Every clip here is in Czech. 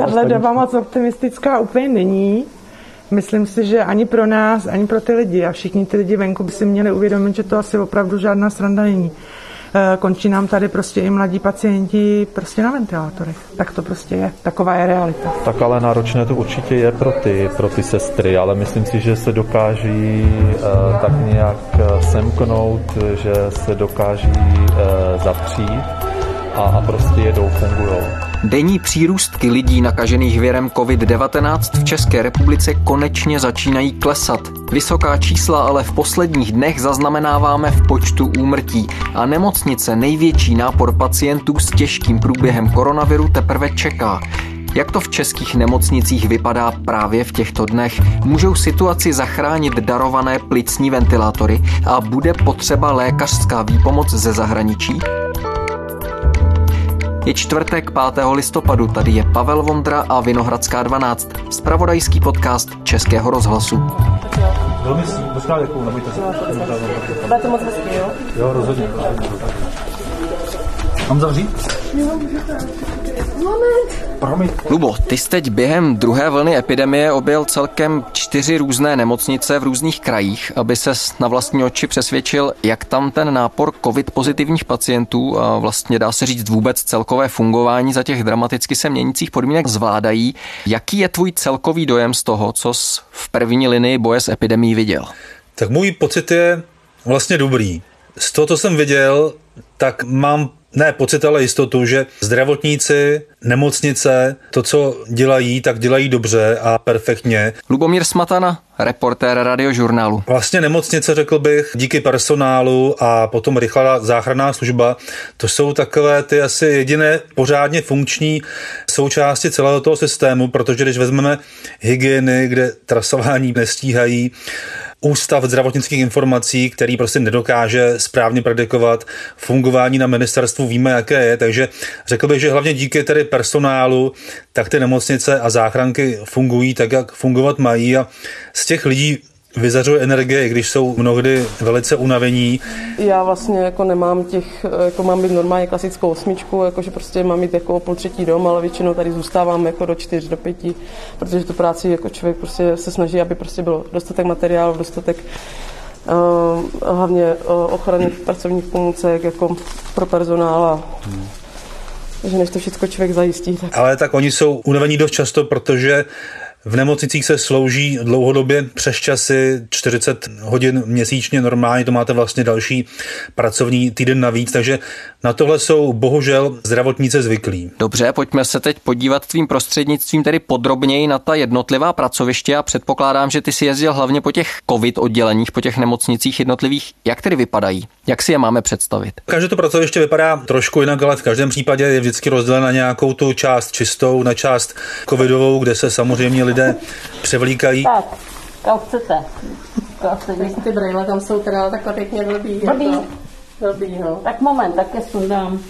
Tahle doba moc optimistická úplně není. Myslím si, že ani pro nás, ani pro ty lidi a všichni ty lidi venku by si měli uvědomit, že to asi opravdu žádná sranda není. Eh, končí nám tady prostě i mladí pacienti prostě na ventilátorech. Tak to prostě je. Taková je realita. Tak ale náročné to určitě je pro ty, pro ty sestry, ale myslím si, že se dokáží uh, tak nějak eh, semknout, že se dokáží uh, zapřít a, a prostě jedou, fungují. Denní přírůstky lidí nakažených virem COVID-19 v České republice konečně začínají klesat. Vysoká čísla ale v posledních dnech zaznamenáváme v počtu úmrtí a nemocnice největší nápor pacientů s těžkým průběhem koronaviru teprve čeká. Jak to v českých nemocnicích vypadá právě v těchto dnech? Můžou situaci zachránit darované plicní ventilátory a bude potřeba lékařská výpomoc ze zahraničí? Je čtvrtek 5. listopadu, tady je Pavel Vondra a Vinohradská 12, spravodajský podcast Českého rozhlasu. Velmi si, možná děkuju, nebojte se. Budete moc hezky, jo? Jo, rozhodně. Mám zavřít? Jo, Moment. Promiň. Lubo, ty jsi teď během druhé vlny epidemie objel celkem čtyři různé nemocnice v různých krajích, aby se na vlastní oči přesvědčil, jak tam ten nápor covid pozitivních pacientů a vlastně dá se říct vůbec celkové fungování za těch dramaticky se měnících podmínek zvládají. Jaký je tvůj celkový dojem z toho, co jsi v první linii boje s epidemí viděl? Tak můj pocit je vlastně dobrý. Z toho, co jsem viděl, tak mám ne pocit, ale jistotu, že zdravotníci, nemocnice, to, co dělají, tak dělají dobře a perfektně. Lubomír Smatana, reportér radiožurnálu. Vlastně nemocnice, řekl bych, díky personálu a potom rychlá záchranná služba, to jsou takové ty asi jediné pořádně funkční součásti celého toho systému, protože když vezmeme hygieny, kde trasování nestíhají, ústav zdravotnických informací, který prostě nedokáže správně predikovat fungování na ministerstvu, víme, jaké je, takže řekl bych, že hlavně díky tedy personálu, tak ty nemocnice a záchranky fungují tak, jak fungovat mají a z těch lidí vyzařuje energie, když jsou mnohdy velice unavení. Já vlastně jako nemám těch, jako mám být normálně klasickou osmičku, jakože prostě mám mít jako půl třetí dom, ale většinou tady zůstávám jako do čtyř, do pěti, protože tu práci jako člověk prostě se snaží, aby prostě bylo dostatek materiálu, dostatek uh, hlavně uh, ochranných pracovních pomůcek jako pro personál a hmm. Takže než to všechno člověk zajistí. Tak... Ale tak oni jsou unavení dost často, protože v nemocnicích se slouží dlouhodobě přes časy 40 hodin měsíčně, normálně to máte vlastně další pracovní týden navíc, takže na tohle jsou bohužel zdravotníci zvyklí. Dobře, pojďme se teď podívat tvým prostřednictvím tedy podrobněji na ta jednotlivá pracoviště a předpokládám, že ty si jezdil hlavně po těch covid odděleních, po těch nemocnicích jednotlivých. Jak tedy vypadají? Jak si je máme představit? Každé to pracoviště vypadá trošku jinak, ale v každém případě je vždycky rozdělena na nějakou tu část čistou, na část covidovou, kde se samozřejmě lidé převlíkají. Tak, kam chcete? Ty brýle tam jsou teda takhle pěkně blbý. Blbý. Blbý, no. Tak moment, tak je sundám.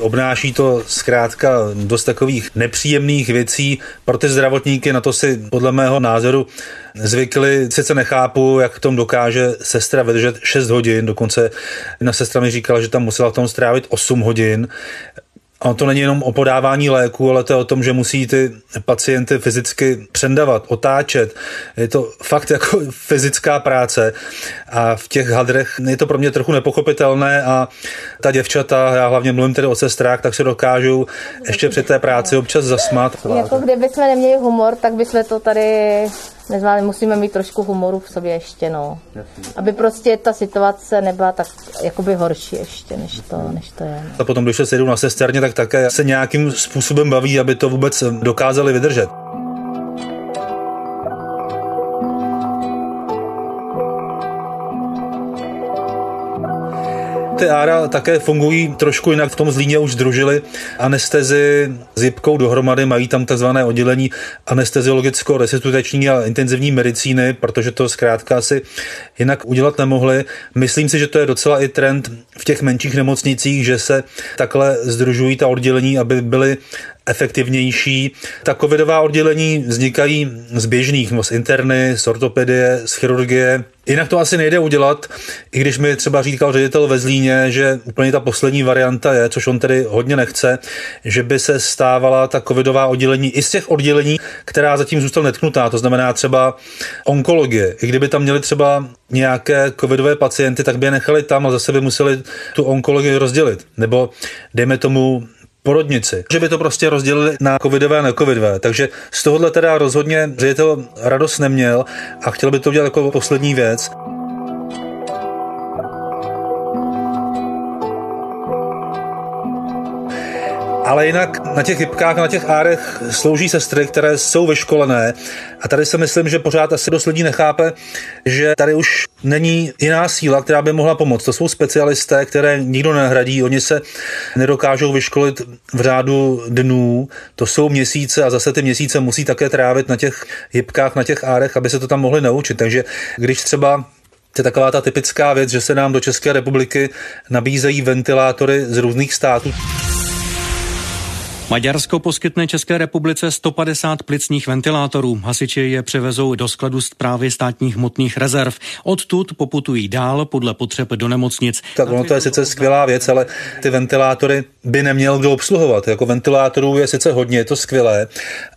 Obnáší to zkrátka dost takových nepříjemných věcí. Pro ty zdravotníky na to si podle mého názoru zvykli. Sice nechápu, jak tom dokáže sestra vydržet 6 hodin, dokonce jedna sestra mi říkala, že tam musela v tom strávit 8 hodin. A to není jenom o podávání léku, ale to je o tom, že musí ty pacienty fyzicky přendavat, otáčet. Je to fakt jako fyzická práce a v těch hadrech je to pro mě trochu nepochopitelné a ta děvčata, já hlavně mluvím tedy o sestrách, tak se dokážou ještě při té práci občas zasmat. Jako kdybychom neměli humor, tak bychom to tady nezvládli. Musíme mít trošku humoru v sobě ještě, no. Aby prostě ta situace nebyla tak jakoby horší ještě, než to, než to je. A potom, když se sejdou na sesterně, tak také se nějakým způsobem baví, aby to vůbec dokázali vydržet. Ára také fungují trošku jinak. V tom Zlíně už družili anestezi s Jipkou dohromady, mají tam takzvané oddělení anesteziologicko-resuscitační a intenzivní medicíny, protože to zkrátka asi jinak udělat nemohli. Myslím si, že to je docela i trend v těch menších nemocnicích, že se takhle združují ta oddělení, aby byly efektivnější. Ta covidová oddělení vznikají z běžných, z interny, z ortopedie, z chirurgie, Jinak to asi nejde udělat, i když mi třeba říkal ředitel ve Zlíně, že úplně ta poslední varianta je, což on tedy hodně nechce, že by se stávala ta covidová oddělení i z těch oddělení, která zatím zůstala netknutá, to znamená třeba onkologie. I kdyby tam měli třeba nějaké covidové pacienty, tak by je nechali tam a zase by museli tu onkologii rozdělit. Nebo dejme tomu porodnici. Že by to prostě rozdělili na covidové a necovidové. Takže z tohohle teda rozhodně ředitel radost neměl a chtěl by to udělat jako poslední věc. Ale jinak na těch hypkách, na těch árech slouží sestry, které jsou vyškolené. A tady si myslím, že pořád asi dost lidí nechápe, že tady už není jiná síla, která by mohla pomoct. To jsou specialisté, které nikdo nehradí, oni se nedokážou vyškolit v řádu dnů, to jsou měsíce a zase ty měsíce musí také trávit na těch hypkách, na těch árech, aby se to tam mohli naučit. Takže když třeba to je taková ta typická věc, že se nám do České republiky nabízejí ventilátory z různých států. Maďarsko poskytne České republice 150 plicních ventilátorů. Hasiči je převezou do skladu zprávy státních hmotných rezerv. Odtud poputují dál podle potřeb do nemocnic. Tak ono to je sice skvělá věc, ale ty ventilátory by neměl kdo obsluhovat. Jako ventilátorů je sice hodně, je to skvělé,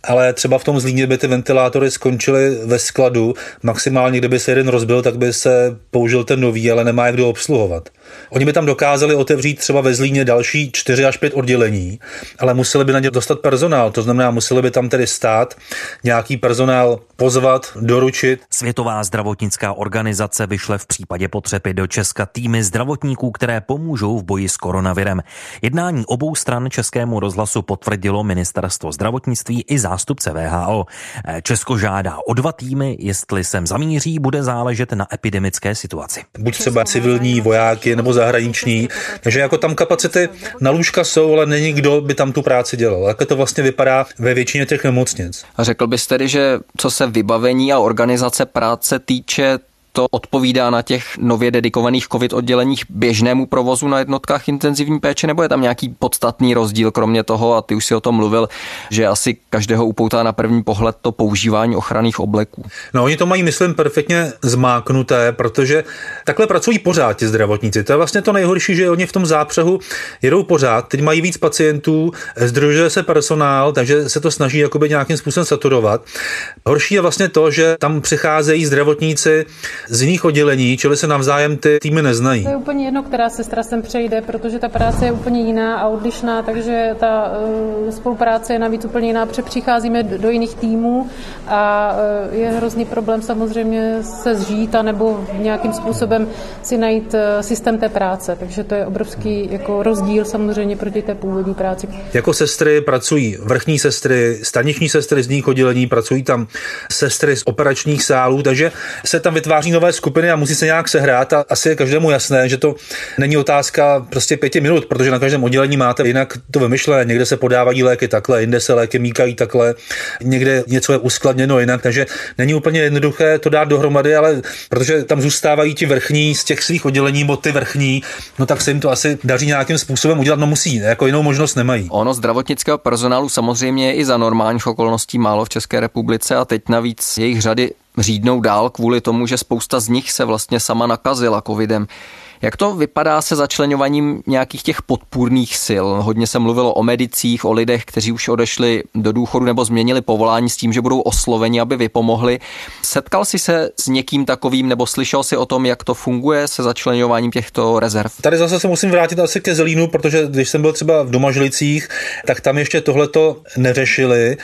ale třeba v tom Zlíně by ty ventilátory skončily ve skladu. Maximálně, kdyby se jeden rozbil, tak by se použil ten nový, ale nemá jak kdo obsluhovat. Oni by tam dokázali otevřít třeba ve Zlíně další 4 až 5 oddělení, ale museli by na ně dostat personál. To znamená, museli by tam tedy stát, nějaký personál pozvat, doručit. Světová zdravotnická organizace vyšle v případě potřeby do Česka týmy zdravotníků, které pomůžou v boji s koronavirem. Jednání obou stran Českému rozhlasu potvrdilo ministerstvo zdravotnictví i zástupce VHO. Česko žádá o dva týmy, jestli sem zamíří, bude záležet na epidemické situaci. Buď třeba civilní vojáky nebo zahraniční, takže jako tam kapacity na lůžka jsou, ale není kdo by tam tu práci dělal. Jak to vlastně vypadá ve většině těch nemocnic. A řekl bys tedy, že co se vybavení a organizace práce týče, to odpovídá na těch nově dedikovaných covid odděleních běžnému provozu na jednotkách intenzivní péče, nebo je tam nějaký podstatný rozdíl, kromě toho, a ty už si o tom mluvil, že asi každého upoutá na první pohled to používání ochranných obleků. No, oni to mají, myslím, perfektně zmáknuté, protože takhle pracují pořád ti zdravotníci. To je vlastně to nejhorší, že oni v tom zápřehu jedou pořád. Teď mají víc pacientů, združuje se personál, takže se to snaží jakoby nějakým způsobem saturovat. Horší je vlastně to, že tam přicházejí zdravotníci z jiných oddělení, čili se navzájem ty týmy neznají. To je úplně jedno, která sestra sem přejde, protože ta práce je úplně jiná a odlišná, takže ta uh, spolupráce je navíc úplně jiná, protože přicházíme do jiných týmů a uh, je hrozný problém samozřejmě se zžít a nebo nějakým způsobem si najít uh, systém té práce, takže to je obrovský jako rozdíl samozřejmě proti té původní práci. Jako sestry pracují vrchní sestry, staniční sestry z jiných oddělení, pracují tam sestry z operačních sálů, takže se tam vytváří nové skupiny a musí se nějak sehrát a asi je každému jasné, že to není otázka prostě pěti minut, protože na každém oddělení máte jinak to vymyšlené. Někde se podávají léky takhle, jinde se léky míkají takhle, někde něco je uskladněno jinak, takže není úplně jednoduché to dát dohromady, ale protože tam zůstávají ti vrchní z těch svých oddělení, nebo ty vrchní, no tak se jim to asi daří nějakým způsobem udělat, no musí, jako jinou možnost nemají. Ono zdravotnického personálu samozřejmě i za normálních okolností málo v České republice a teď navíc jejich řady řídnou dál kvůli tomu, že spousta z nich se vlastně sama nakazila covidem. Jak to vypadá se začlenováním nějakých těch podpůrných sil? Hodně se mluvilo o medicích, o lidech, kteří už odešli do důchodu nebo změnili povolání s tím, že budou osloveni, aby vypomohli. Setkal jsi se s někým takovým nebo slyšel si o tom, jak to funguje se začlenováním těchto rezerv? Tady zase se musím vrátit asi ke Zelínu, protože když jsem byl třeba v Domažlicích, tak tam ještě tohleto neřešili.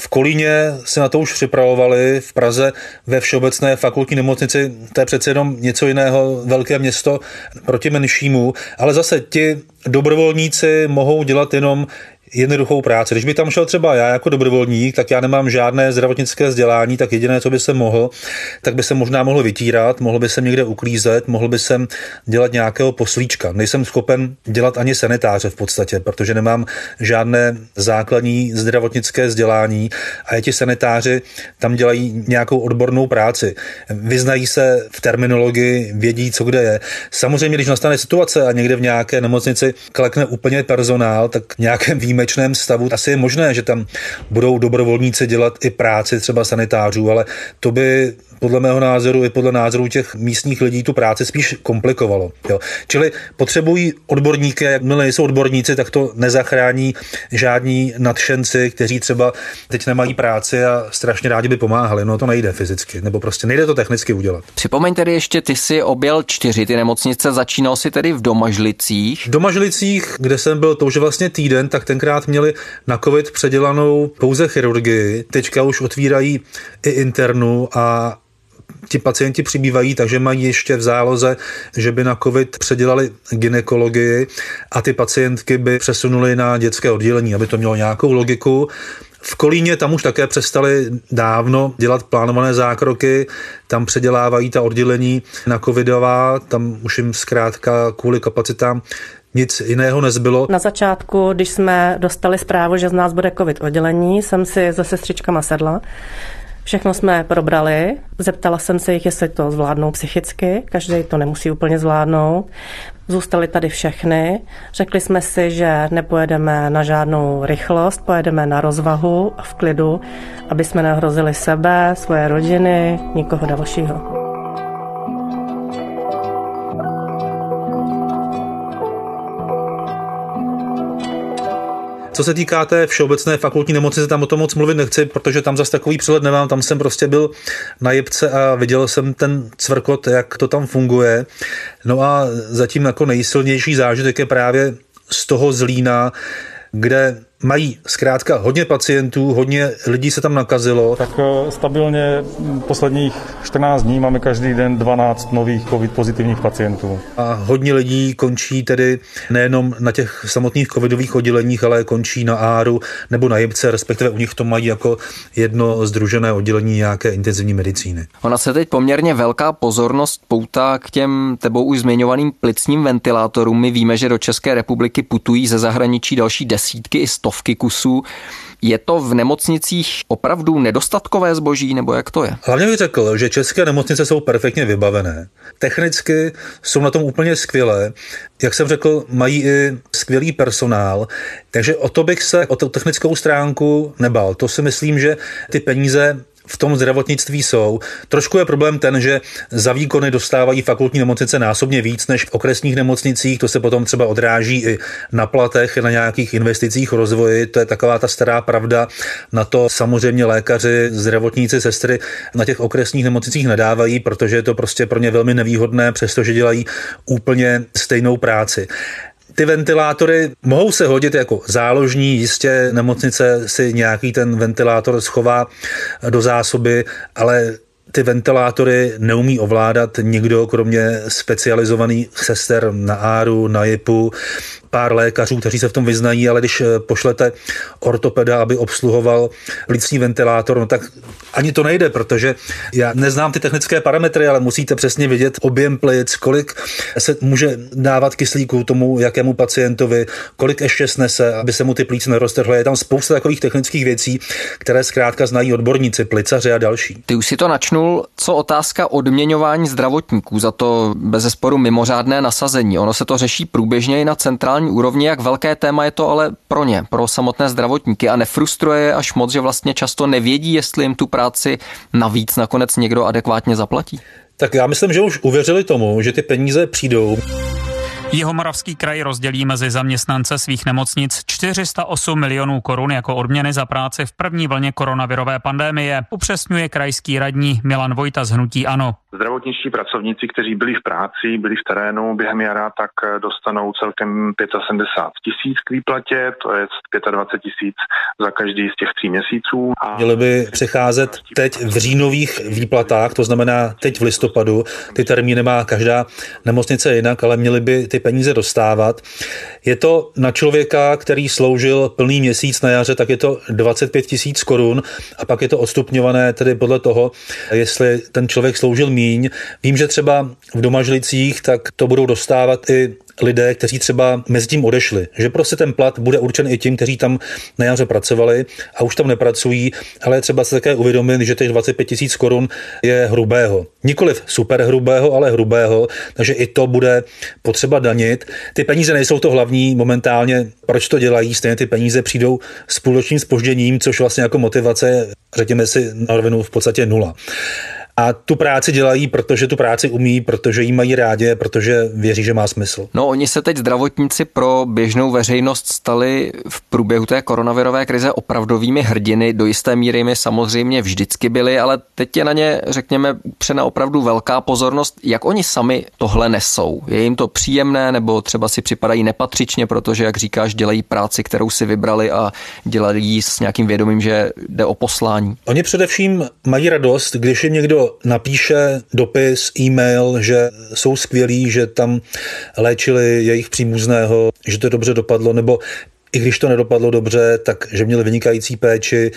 V Kolíně se na to už připravovali, v Praze ve Všeobecné fakultní nemocnici, to je přece jenom něco jiného, velké město proti menšímu, ale zase ti dobrovolníci mohou dělat jenom jednoduchou práci. Když by tam šel třeba já jako dobrovolník, tak já nemám žádné zdravotnické vzdělání, tak jediné, co by se mohl, tak by se možná mohl vytírat, mohl by se někde uklízet, mohl by se dělat nějakého poslíčka. Nejsem schopen dělat ani sanitáře v podstatě, protože nemám žádné základní zdravotnické vzdělání a je ti sanitáři tam dělají nějakou odbornou práci. Vyznají se v terminologii, vědí, co kde je. Samozřejmě, když nastane situace a někde v nějaké nemocnici klekne úplně personál, tak nějakém víme, výjimečném stavu. Asi je možné, že tam budou dobrovolníci dělat i práci třeba sanitářů, ale to by podle mého názoru i podle názoru těch místních lidí tu práci spíš komplikovalo. Jo. Čili potřebují odborníky, jakmile nejsou odborníci, tak to nezachrání žádní nadšenci, kteří třeba teď nemají práci a strašně rádi by pomáhali. No to nejde fyzicky, nebo prostě nejde to technicky udělat. Připomeň tedy ještě, ty si objel čtyři ty nemocnice, začínal si tedy v Domažlicích. V Domažlicích, kde jsem byl to už vlastně týden, tak tenkrát měli na covid předělanou pouze chirurgii. Teďka už otvírají i internu a ti pacienti přibývají, takže mají ještě v záloze, že by na COVID předělali ginekologii a ty pacientky by přesunuli na dětské oddělení, aby to mělo nějakou logiku. V Kolíně tam už také přestali dávno dělat plánované zákroky, tam předělávají ta oddělení na covidová, tam už jim zkrátka kvůli kapacitám nic jiného nezbylo. Na začátku, když jsme dostali zprávu, že z nás bude covid oddělení, jsem si se sestřičkama sedla. Všechno jsme probrali, zeptala jsem se jich, jestli to zvládnou psychicky, každý to nemusí úplně zvládnout. Zůstali tady všechny. Řekli jsme si, že nepojedeme na žádnou rychlost, pojedeme na rozvahu a v klidu, aby jsme nehrozili sebe, svoje rodiny, nikoho dalšího. Co se týká té všeobecné fakultní nemocnice, tam o tom moc mluvit nechci, protože tam zase takový přehled nemám. Tam jsem prostě byl na jebce a viděl jsem ten cvrkot, jak to tam funguje. No a zatím jako nejsilnější zážitek je právě z toho Zlína, kde mají zkrátka hodně pacientů, hodně lidí se tam nakazilo. Tak eh, stabilně posledních 14 dní máme každý den 12 nových covid pozitivních pacientů. A hodně lidí končí tedy nejenom na těch samotných covidových odděleních, ale končí na áru nebo na jibce, respektive u nich to mají jako jedno združené oddělení nějaké intenzivní medicíny. Ona se teď poměrně velká pozornost poutá k těm tebou už zmiňovaným plicním ventilátorům. My víme, že do České republiky putují ze zahraničí další desítky i sto stovky kusů. Je to v nemocnicích opravdu nedostatkové zboží, nebo jak to je? Hlavně bych řekl, že české nemocnice jsou perfektně vybavené. Technicky jsou na tom úplně skvělé. Jak jsem řekl, mají i skvělý personál, takže o to bych se, o tu technickou stránku nebal. To si myslím, že ty peníze v tom zdravotnictví jsou. Trošku je problém ten, že za výkony dostávají fakultní nemocnice násobně víc než v okresních nemocnicích, to se potom třeba odráží i na platech, na nějakých investicích rozvoji, to je taková ta stará pravda. Na to samozřejmě lékaři, zdravotníci, sestry na těch okresních nemocnicích nedávají, protože je to prostě pro ně velmi nevýhodné, přestože dělají úplně stejnou práci. Ty ventilátory mohou se hodit jako záložní, jistě nemocnice si nějaký ten ventilátor schová do zásoby, ale ty ventilátory neumí ovládat nikdo, kromě specializovaných sester na áru, na JIPu, pár lékařů, kteří se v tom vyznají, ale když eh, pošlete ortopeda, aby obsluhoval plicní ventilátor, no tak ani to nejde, protože já neznám ty technické parametry, ale musíte přesně vidět objem plic, kolik se může dávat kyslíku tomu, jakému pacientovi, kolik ještě snese, aby se mu ty plíce neroztrhly. Je tam spousta takových technických věcí, které zkrátka znají odborníci, plicaři a další. Ty už si to načnul, co otázka odměňování zdravotníků za to bez zesporu mimořádné nasazení. Ono se to řeší průběžně i na centrální globální úrovni, jak velké téma je to ale pro ně, pro samotné zdravotníky a nefrustruje je až moc, že vlastně často nevědí, jestli jim tu práci navíc nakonec někdo adekvátně zaplatí? Tak já myslím, že už uvěřili tomu, že ty peníze přijdou. Jihomoravský kraj rozdělí mezi zaměstnance svých nemocnic 408 milionů korun jako odměny za práci v první vlně koronavirové pandémie, upřesňuje krajský radní Milan Vojta z Hnutí Ano. Zdravotničtí pracovníci, kteří byli v práci, byli v terénu během jara, tak dostanou celkem 75 tisíc k výplatě, to je 25 tisíc za každý z těch tří měsíců. A... Měly by přecházet teď v říjnových výplatách, to znamená teď v listopadu. Ty termíny má každá nemocnice jinak, ale měly by ty peníze dostávat. Je to na člověka, který sloužil plný měsíc na jaře, tak je to 25 tisíc korun a pak je to odstupňované tedy podle toho, jestli ten člověk sloužil míň. Vím, že třeba v domažlicích tak to budou dostávat i lidé, kteří třeba mezi tím odešli. Že prostě ten plat bude určen i tím, kteří tam na jaře pracovali a už tam nepracují, ale třeba se také uvědomit, že těch 25 tisíc korun je hrubého. Nikoliv super hrubého, ale hrubého, takže i to bude potřeba danit. Ty peníze nejsou to hlavní momentálně, proč to dělají, stejně ty peníze přijdou s půlročním spožděním, což vlastně jako motivace, řekněme si na rovinu v podstatě nula. A tu práci dělají, protože tu práci umí, protože ji mají rádi, protože věří, že má smysl. No, oni se teď zdravotníci pro běžnou veřejnost stali v průběhu té koronavirové krize opravdovými hrdiny. Do jisté míry mi samozřejmě vždycky byli, ale teď je na ně, řekněme, přena opravdu velká pozornost. Jak oni sami tohle nesou? Je jim to příjemné nebo třeba si připadají nepatřičně, protože, jak říkáš, dělají práci, kterou si vybrali a dělají s nějakým vědomím, že jde o poslání? Oni především mají radost, když jim někdo napíše dopis, e-mail, že jsou skvělí, že tam léčili jejich příbuzného, že to dobře dopadlo, nebo i když to nedopadlo dobře, tak že měli vynikající péči.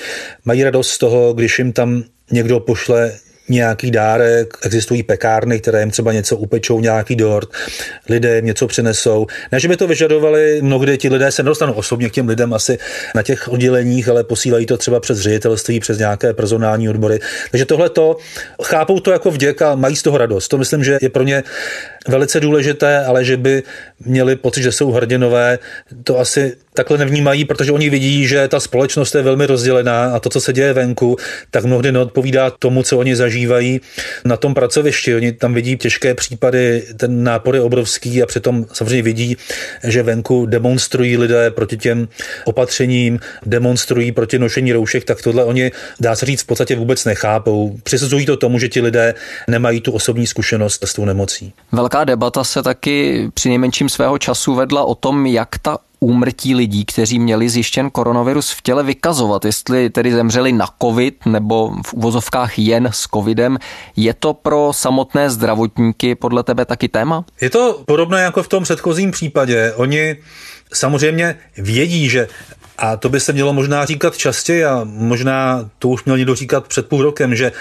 Mají radost z toho, když jim tam někdo pošle nějaký dárek, existují pekárny, které jim třeba něco upečou, nějaký dort, lidé jim něco přinesou. Ne, že by to vyžadovali, mnohdy ti lidé se nedostanou osobně k těm lidem asi na těch odděleních, ale posílají to třeba přes ředitelství, přes nějaké personální odbory. Takže tohle to chápou to jako vděk a mají z toho radost. To myslím, že je pro ně velice důležité, ale že by měli pocit, že jsou hrdinové, to asi takhle nevnímají, protože oni vidí, že ta společnost je velmi rozdělená a to, co se děje venku, tak mnohdy neodpovídá tomu, co oni zažívají na tom pracovišti. Oni tam vidí těžké případy, ten nápor je obrovský a přitom samozřejmě vidí, že venku demonstrují lidé proti těm opatřením, demonstrují proti nošení roušek, tak tohle oni, dá se říct, v podstatě vůbec nechápou. Přisuzují to tomu, že ti lidé nemají tu osobní zkušenost s tou nemocí. Velká debata se taky při nejmenším svého času vedla o tom, jak ta úmrtí lidí, kteří měli zjištěn koronavirus v těle vykazovat, jestli tedy zemřeli na covid nebo v uvozovkách jen s covidem. Je to pro samotné zdravotníky podle tebe taky téma? Je to podobné jako v tom předchozím případě. Oni samozřejmě vědí, že a to by se mělo možná říkat častěji a možná to už měl někdo říkat před půl rokem, že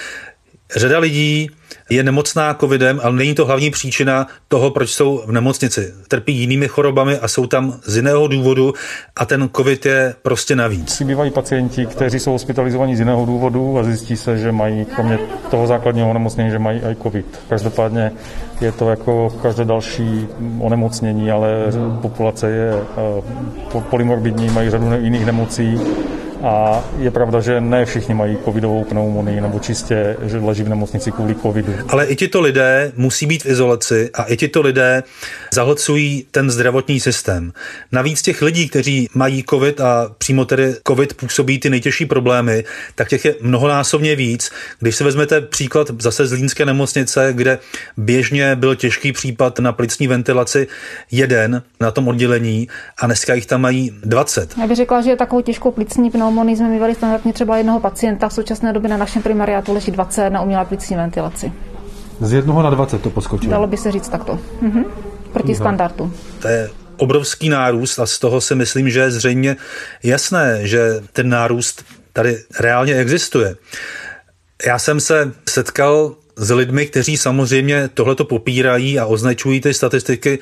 řada lidí je nemocná covidem, ale není to hlavní příčina toho, proč jsou v nemocnici. Trpí jinými chorobami a jsou tam z jiného důvodu a ten covid je prostě navíc. Bývají pacienti, kteří jsou hospitalizovaní z jiného důvodu a zjistí se, že mají kromě toho základního onemocnění, že mají i covid. Každopádně je to jako každé další onemocnění, ale populace je eh, polymorbidní, mají řadu jiných nemocí a je pravda, že ne všichni mají covidovou pneumonii nebo čistě, že leží v nemocnici kvůli covidu. Ale i tito lidé musí být v izolaci a i tito lidé zahlcují ten zdravotní systém. Navíc těch lidí, kteří mají covid a přímo tedy covid působí ty nejtěžší problémy, tak těch je mnohonásobně víc. Když se vezmete příklad zase z Línské nemocnice, kde běžně byl těžký případ na plicní ventilaci jeden na tom oddělení a dneska jich tam mají 20. Já bych řekla, že je takovou těžkou plicní pneumonii pneumonii jsme mývali standardně třeba jednoho pacienta. V současné době na našem primariátu leží 20 na umělé plicní ventilaci. Z jednoho na 20 to poskočilo? Dalo by se říct takto. Mhm. Proti standardu. To je obrovský nárůst a z toho si myslím, že je zřejmě jasné, že ten nárůst tady reálně existuje. Já jsem se setkal s lidmi, kteří samozřejmě tohleto popírají a označují ty statistiky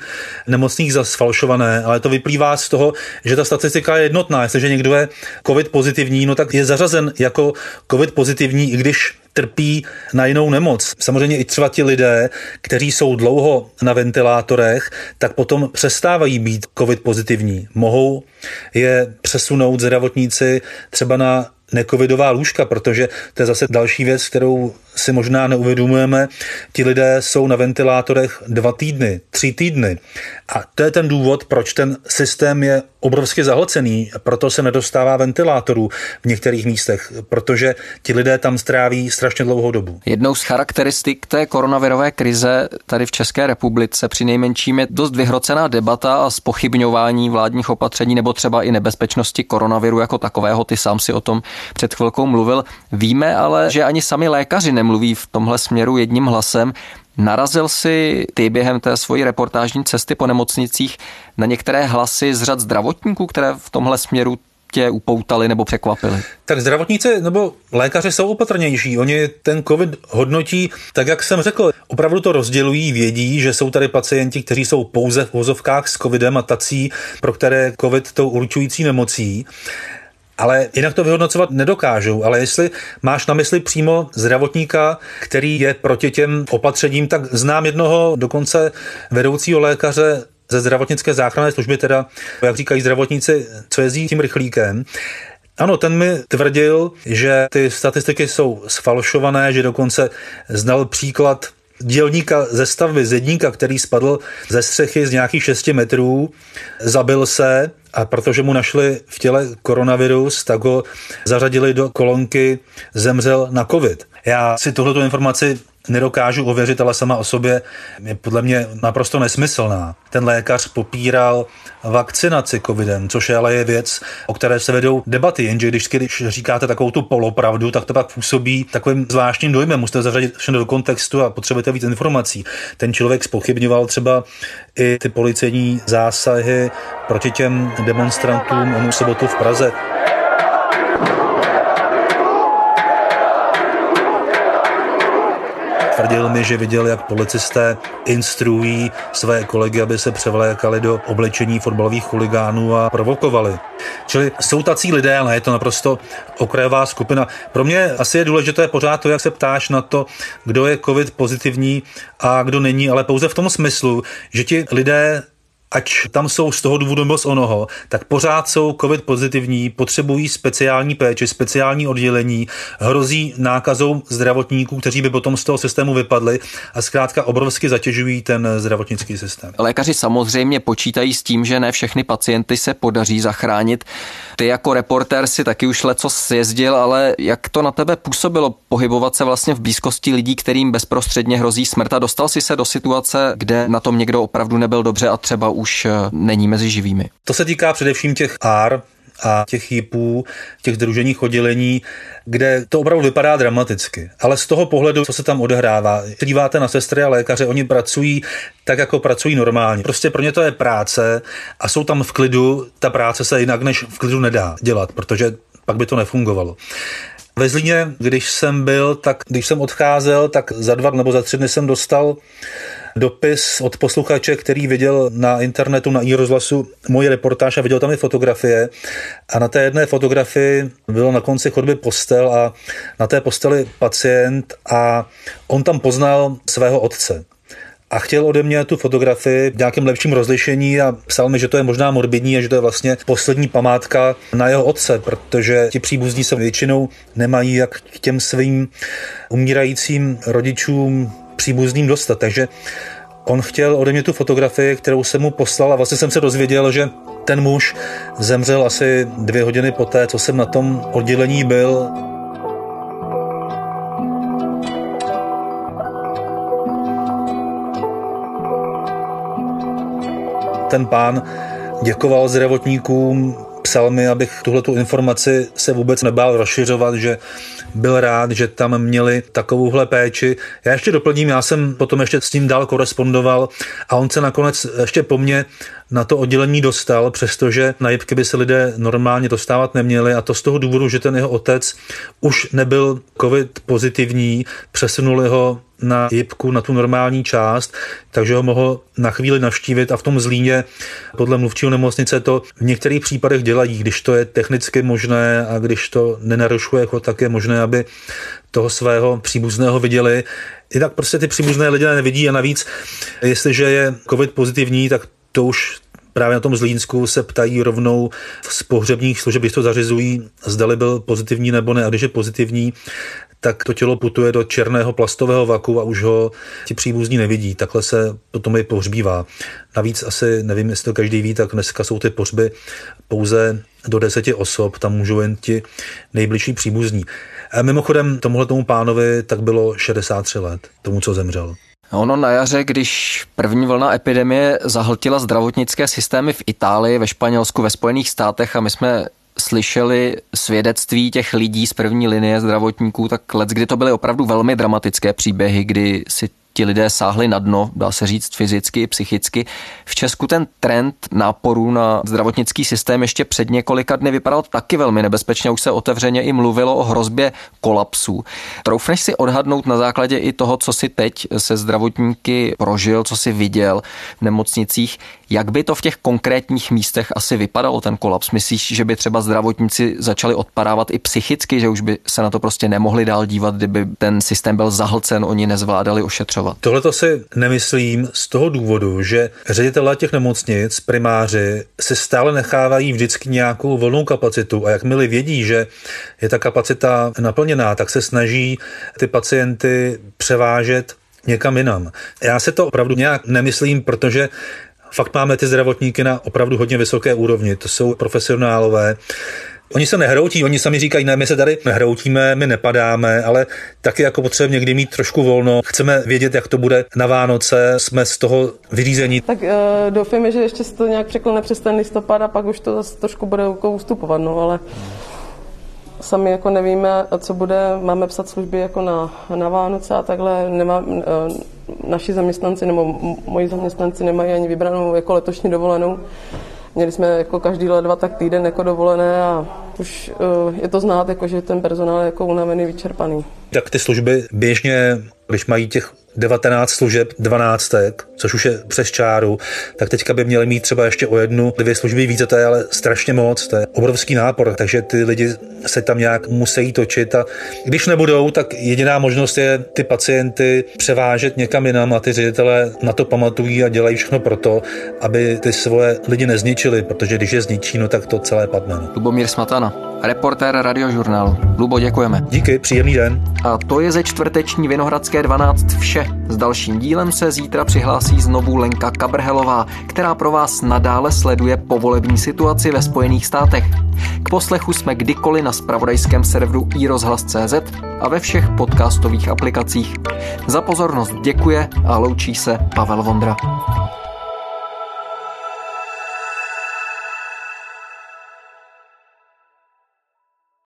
nemocných za sfalšované, ale to vyplývá z toho, že ta statistika je jednotná. Jestliže někdo je COVID pozitivní, no tak je zařazen jako COVID pozitivní, i když trpí na jinou nemoc. Samozřejmě i třeba ti lidé, kteří jsou dlouho na ventilátorech, tak potom přestávají být COVID pozitivní. Mohou je přesunout zdravotníci třeba na necovidová lůžka, protože to je zase další věc, kterou si možná neuvědomujeme. Ti lidé jsou na ventilátorech dva týdny, tři týdny. A to je ten důvod, proč ten systém je obrovsky zahlcený, proto se nedostává ventilátorů v některých místech, protože ti lidé tam stráví strašně dlouhou dobu. Jednou z charakteristik té koronavirové krize tady v České republice při nejmenším je dost vyhrocená debata a spochybňování vládních opatření nebo třeba i nebezpečnosti koronaviru jako takového. Ty sám si o tom před chvilkou mluvil. Víme ale, že ani sami lékaři nemluví v tomhle směru jedním hlasem. Narazil si ty během té svojí reportážní cesty po nemocnicích na některé hlasy z řad zdravotníků, které v tomhle směru tě upoutali nebo překvapili? Tak zdravotníci nebo lékaři jsou opatrnější. Oni ten COVID hodnotí, tak jak jsem řekl, opravdu to rozdělují, vědí, že jsou tady pacienti, kteří jsou pouze v vozovkách s COVIDem a tací, pro které COVID tou určující nemocí ale jinak to vyhodnocovat nedokážou. Ale jestli máš na mysli přímo zdravotníka, který je proti těm opatřením, tak znám jednoho dokonce vedoucího lékaře ze zdravotnické záchranné služby, teda, jak říkají zdravotníci, co jezdí tím rychlíkem, Ano, ten mi tvrdil, že ty statistiky jsou sfalšované, že dokonce znal příklad dělníka ze stavby zedníka, který spadl ze střechy z nějakých 6 metrů, zabil se a protože mu našli v těle koronavirus, tak ho zařadili do kolonky zemřel na covid. Já si tuhle informaci nedokážu ověřit, ale sama o sobě je podle mě naprosto nesmyslná. Ten lékař popíral vakcinaci covidem, což je ale je věc, o které se vedou debaty, jenže když, když říkáte takovou tu polopravdu, tak to pak působí takovým zvláštním dojmem. Musíte zařadit všechno do kontextu a potřebujete víc informací. Ten člověk spochybňoval třeba i ty policejní zásahy proti těm demonstrantům onu sobotu v Praze. Tvrdil mi, že viděl, jak policisté instruují své kolegy, aby se převlékali do oblečení fotbalových chuligánů a provokovali. Čili jsou tací lidé, ale je to naprosto okrajová skupina. Pro mě asi je důležité pořád to, jak se ptáš na to, kdo je covid pozitivní a kdo není, ale pouze v tom smyslu, že ti lidé ať tam jsou z toho důvodu moc onoho, tak pořád jsou covid pozitivní, potřebují speciální péči, speciální oddělení, hrozí nákazou zdravotníků, kteří by potom z toho systému vypadli a zkrátka obrovsky zatěžují ten zdravotnický systém. Lékaři samozřejmě počítají s tím, že ne všechny pacienty se podaří zachránit. Ty jako reportér si taky už leco sjezdil, ale jak to na tebe působilo pohybovat se vlastně v blízkosti lidí, kterým bezprostředně hrozí smrt a dostal si se do situace, kde na tom někdo opravdu nebyl dobře a třeba už eh, není mezi živými. To se týká především těch AR, a těch JIPů, těch združeních oddělení, kde to opravdu vypadá dramaticky. Ale z toho pohledu, co se tam odehrává, díváte na sestry a lékaře, oni pracují tak, jako pracují normálně. Prostě pro ně to je práce a jsou tam v klidu, ta práce se jinak než v klidu nedá dělat, protože pak by to nefungovalo. Ve Zlíně, když jsem byl, tak když jsem odcházel, tak za dva nebo za tři dny jsem dostal dopis od posluchače, který viděl na internetu, na i-rozhlasu moji reportáž a viděl tam i fotografie. A na té jedné fotografii bylo na konci chodby postel a na té posteli pacient a on tam poznal svého otce a chtěl ode mě tu fotografii v nějakém lepším rozlišení a psal mi, že to je možná morbidní a že to je vlastně poslední památka na jeho otce, protože ti příbuzní se většinou nemají jak k těm svým umírajícím rodičům příbuzným dostat. Takže on chtěl ode mě tu fotografii, kterou jsem mu poslal a vlastně jsem se dozvěděl, že ten muž zemřel asi dvě hodiny poté, co jsem na tom oddělení byl. Ten pán děkoval zdravotníkům, psal mi, abych tuhle tu informaci se vůbec nebál rozšiřovat, že byl rád, že tam měli takovouhle péči. Já ještě doplním, já jsem potom ještě s ním dál korespondoval a on se nakonec ještě po mně na to oddělení dostal, přestože na jibky by se lidé normálně dostávat neměli a to z toho důvodu, že ten jeho otec už nebyl covid pozitivní, přesunuli ho na jibku, na tu normální část, takže ho mohl na chvíli navštívit a v tom Zlíně podle mluvčího nemocnice to v některých případech dělají, když to je technicky možné a když to nenarušuje chod, tak je možné, aby toho svého příbuzného viděli. I tak prostě ty příbuzné lidé nevidí a navíc, jestliže je covid pozitivní, tak to už právě na tom Zlínsku se ptají rovnou z pohřebních služeb, když to zařizují, zdali byl pozitivní nebo ne. A když je pozitivní, tak to tělo putuje do černého plastového vaku a už ho ti příbuzní nevidí. Takhle se potom i pohřbívá. Navíc asi, nevím, jestli to každý ví, tak dneska jsou ty pohřby pouze do deseti osob, tam můžou jen ti nejbližší příbuzní. A mimochodem, tomuhle tomu pánovi tak bylo 63 let, tomu, co zemřel. Ono na jaře, když první vlna epidemie zahltila zdravotnické systémy v Itálii, ve Španělsku, ve Spojených státech a my jsme slyšeli svědectví těch lidí z první linie zdravotníků, tak let, kdy to byly opravdu velmi dramatické příběhy, kdy si ti lidé sáhli na dno, dá se říct fyzicky psychicky. V Česku ten trend náporu na zdravotnický systém ještě před několika dny vypadal taky velmi nebezpečně. Už se otevřeně i mluvilo o hrozbě kolapsů. Troufneš si odhadnout na základě i toho, co si teď se zdravotníky prožil, co si viděl v nemocnicích, Jak by to v těch konkrétních místech asi vypadalo, ten kolaps? Myslíš, že by třeba zdravotníci začali odpadávat i psychicky, že už by se na to prostě nemohli dál dívat, kdyby ten systém byl zahlcen, oni nezvládali ošetřovat? Tohle to si nemyslím z toho důvodu, že ředitelé těch nemocnic, primáři, se stále nechávají vždycky nějakou volnou kapacitu a jakmile vědí, že je ta kapacita naplněná, tak se snaží ty pacienty převážet někam jinam. Já se to opravdu nějak nemyslím, protože fakt máme ty zdravotníky na opravdu hodně vysoké úrovni. To jsou profesionálové. Oni se nehroutí, oni sami říkají, ne, my se tady nehroutíme, my nepadáme, ale taky jako potřebujeme někdy mít trošku volno. Chceme vědět, jak to bude na Vánoce, jsme z toho vyřízení. Tak uh, doufáme, že ještě se to nějak překlene přes ten listopad a pak už to zase trošku bude ustupovat, no, ale sami jako nevíme, co bude, máme psat služby jako na, na Vánoce a takhle nemá, uh, naši zaměstnanci nebo moji zaměstnanci nemají ani vybranou jako letošní dovolenou. Měli jsme jako každý let dva tak týden jako dovolené a už uh, je to znát, jako, že ten personál je jako unavený, vyčerpaný. Tak ty služby běžně, když mají těch 19 služeb, 12, což už je přes čáru, tak teďka by měli mít třeba ještě o jednu, dvě služby více, to je ale strašně moc, to je obrovský nápor, takže ty lidi se tam nějak musí točit a když nebudou, tak jediná možnost je ty pacienty převážet někam jinam a ty ředitelé na to pamatují a dělají všechno pro to, aby ty svoje lidi nezničili, protože když je zničí, no tak to celé padne. No. Lubomír Smatana, reportér radiožurnálu. Lubo, děkujeme. Díky, příjemný den. A to je ze čtvrteční Vinohradské 12 vše. S dalším dílem se zítra přihlásí znovu Lenka Kabrhelová, která pro vás nadále sleduje povolební situaci ve Spojených státech. K poslechu jsme kdykoliv na spravodajském serveru iRozhlas.cz a ve všech podcastových aplikacích. Za pozornost děkuje a loučí se Pavel Vondra.